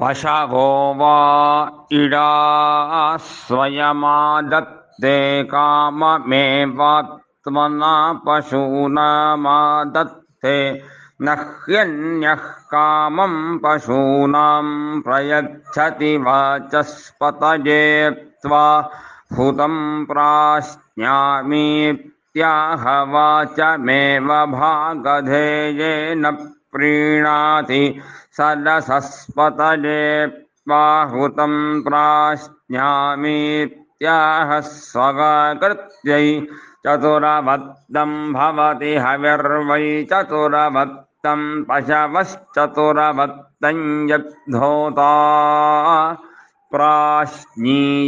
पशवो वा इडा स्वयमादत्ते काममेवात्मना पशूनामादत्ते न ह्यन्यः कामं पशूनां प्रयच्छति वाचस्पतये त्वा हुतं प्राश्नामीत्याह वाचमेव भागधेयेन प्रीणाति सदसस्पतये त्वाहुतं प्राश्नामीत्याह स्वगाकृत्यै चतुरवत्तं भवति हविर्वै चतुरवत्तं पशवश्चतुरवत्तं यद्धोता प्राश्नीयाद्धोता